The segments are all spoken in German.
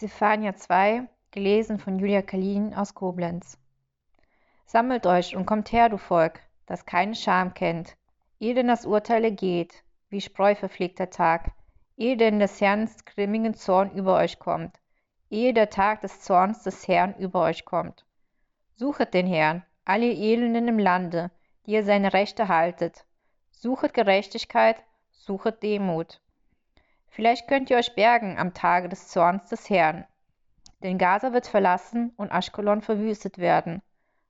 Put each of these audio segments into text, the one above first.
Zephania 2, gelesen von Julia Kalin aus Koblenz. Sammelt euch und kommt her, du Volk, das keine Scham kennt, ehe denn das Urteil ergeht, wie Spreu verpflegter Tag, ehe denn des Herrn grimmigen Zorn über euch kommt, ehe der Tag des Zorns des Herrn über euch kommt. Suchet den Herrn, alle ihr Elenden im Lande, die ihr seine Rechte haltet. Suchet Gerechtigkeit, suchet Demut. Vielleicht könnt ihr euch bergen am Tage des Zorns des Herrn. Denn Gaza wird verlassen und Aschkelon verwüstet werden.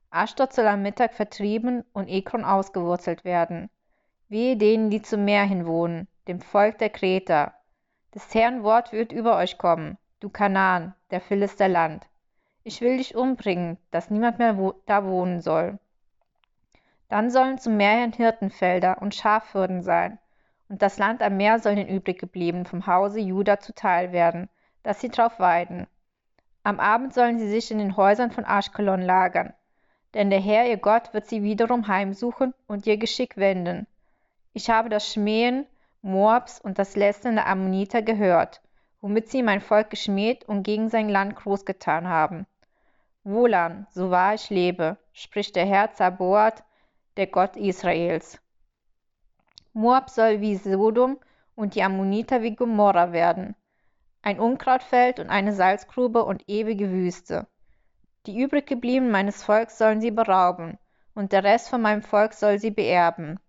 Aschdod soll am Mittag vertrieben und Ekron ausgewurzelt werden. Wehe denen, die zum Meer hin wohnen, dem Volk der Kreter. Des Herrn Wort wird über euch kommen, du Kanaan, der Philister Land. Ich will dich umbringen, dass niemand mehr wo da wohnen soll. Dann sollen zum Meer hin Hirtenfelder und Schafhürden sein, und das Land am Meer soll den übriggebliebenen vom Hause Juda zuteil werden, dass sie drauf weiden. Am Abend sollen sie sich in den Häusern von Aschkelon lagern, denn der Herr ihr Gott wird sie wiederum heimsuchen und ihr Geschick wenden. Ich habe das Schmähen Moabs und das Lästern der Ammoniter gehört, womit sie mein Volk geschmäht und gegen sein Land groß getan haben. Wohlan, so wahr ich lebe, spricht der Herr Zaboat, der Gott Israels. Moab soll wie Sodom und die Ammoniter wie Gomorra werden, ein Unkrautfeld und eine Salzgrube und ewige Wüste. Die übriggebliebenen meines Volks sollen sie berauben, und der Rest von meinem Volk soll sie beerben.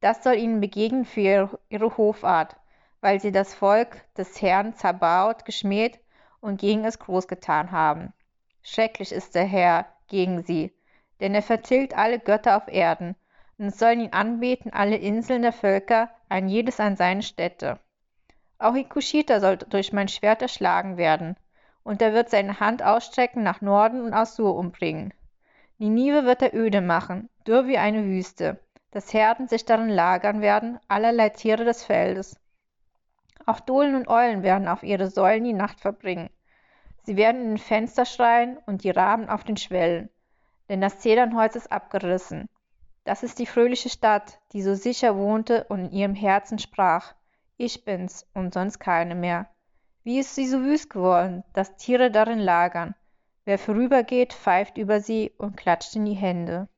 Das soll ihnen begegnen für ihre, Hofart, weil sie das Volk des Herrn Zabaoth geschmäht und gegen es großgetan haben. Schrecklich ist der Herr gegen sie, denn er vertilgt alle Götter auf Erden und sollen ihn anbeten alle Inseln der Völker, ein jedes an seine Stätte. Auch Ikushita soll durch mein Schwert erschlagen werden, und er wird seine Hand ausstrecken nach Norden und Assur umbringen. Ninive wird er öde machen, dürr wie eine Wüste, dass Herden sich darin lagern werden, allerlei Tiere des Feldes. Auch Dohlen und Eulen werden auf ihre Säulen die Nacht verbringen. Sie werden in den Fenster schreien und die Raben auf den Schwellen, denn das Zedernholz ist abgerissen, das ist die fröhliche Stadt, die so sicher wohnte und in ihrem Herzen sprach, ich bin's und sonst keine mehr. Wie ist sie so wüst geworden, dass Tiere darin lagern? Wer vorübergeht, pfeift über sie und klatscht in die Hände.